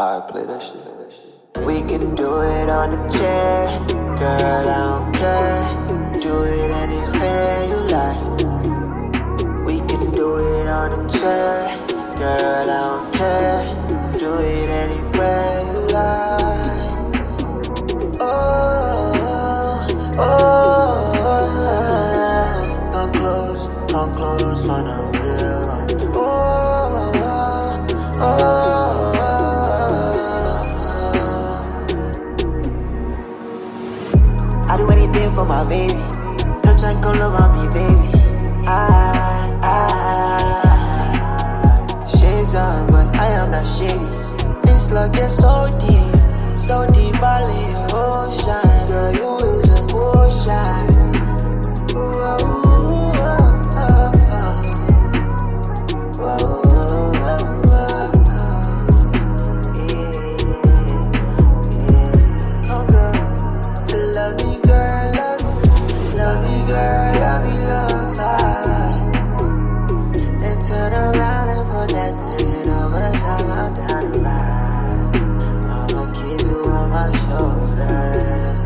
I play that shit. We can do it on the chair, girl. I don't care. Do it anywhere you like. We can do it on the chair, girl. I don't care. Do it anywhere you like. Oh, oh, oh. Come close, come close on the real one. Oh, for my baby. Touch and come love on me, baby. I, I, shades on, but I am not shady. This love gets so deep, so deep, I valley ocean. Girl, love me long time. Then turn around and put that thing over top I'm down the ride. I'ma keep you on my shoulders.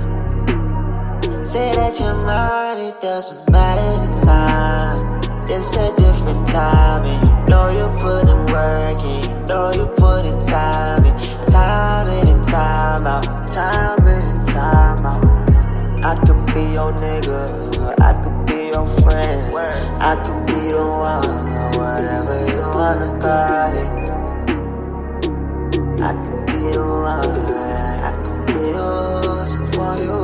Say that you're mine, it doesn't matter the time. It's a different time, and you know you're putting work, and you know putting time in, time in and time out, time in and time out. I could be your nigga, I could be your friend, I could be the one, whatever you wanna call it. I could be the one, I could be yours for you.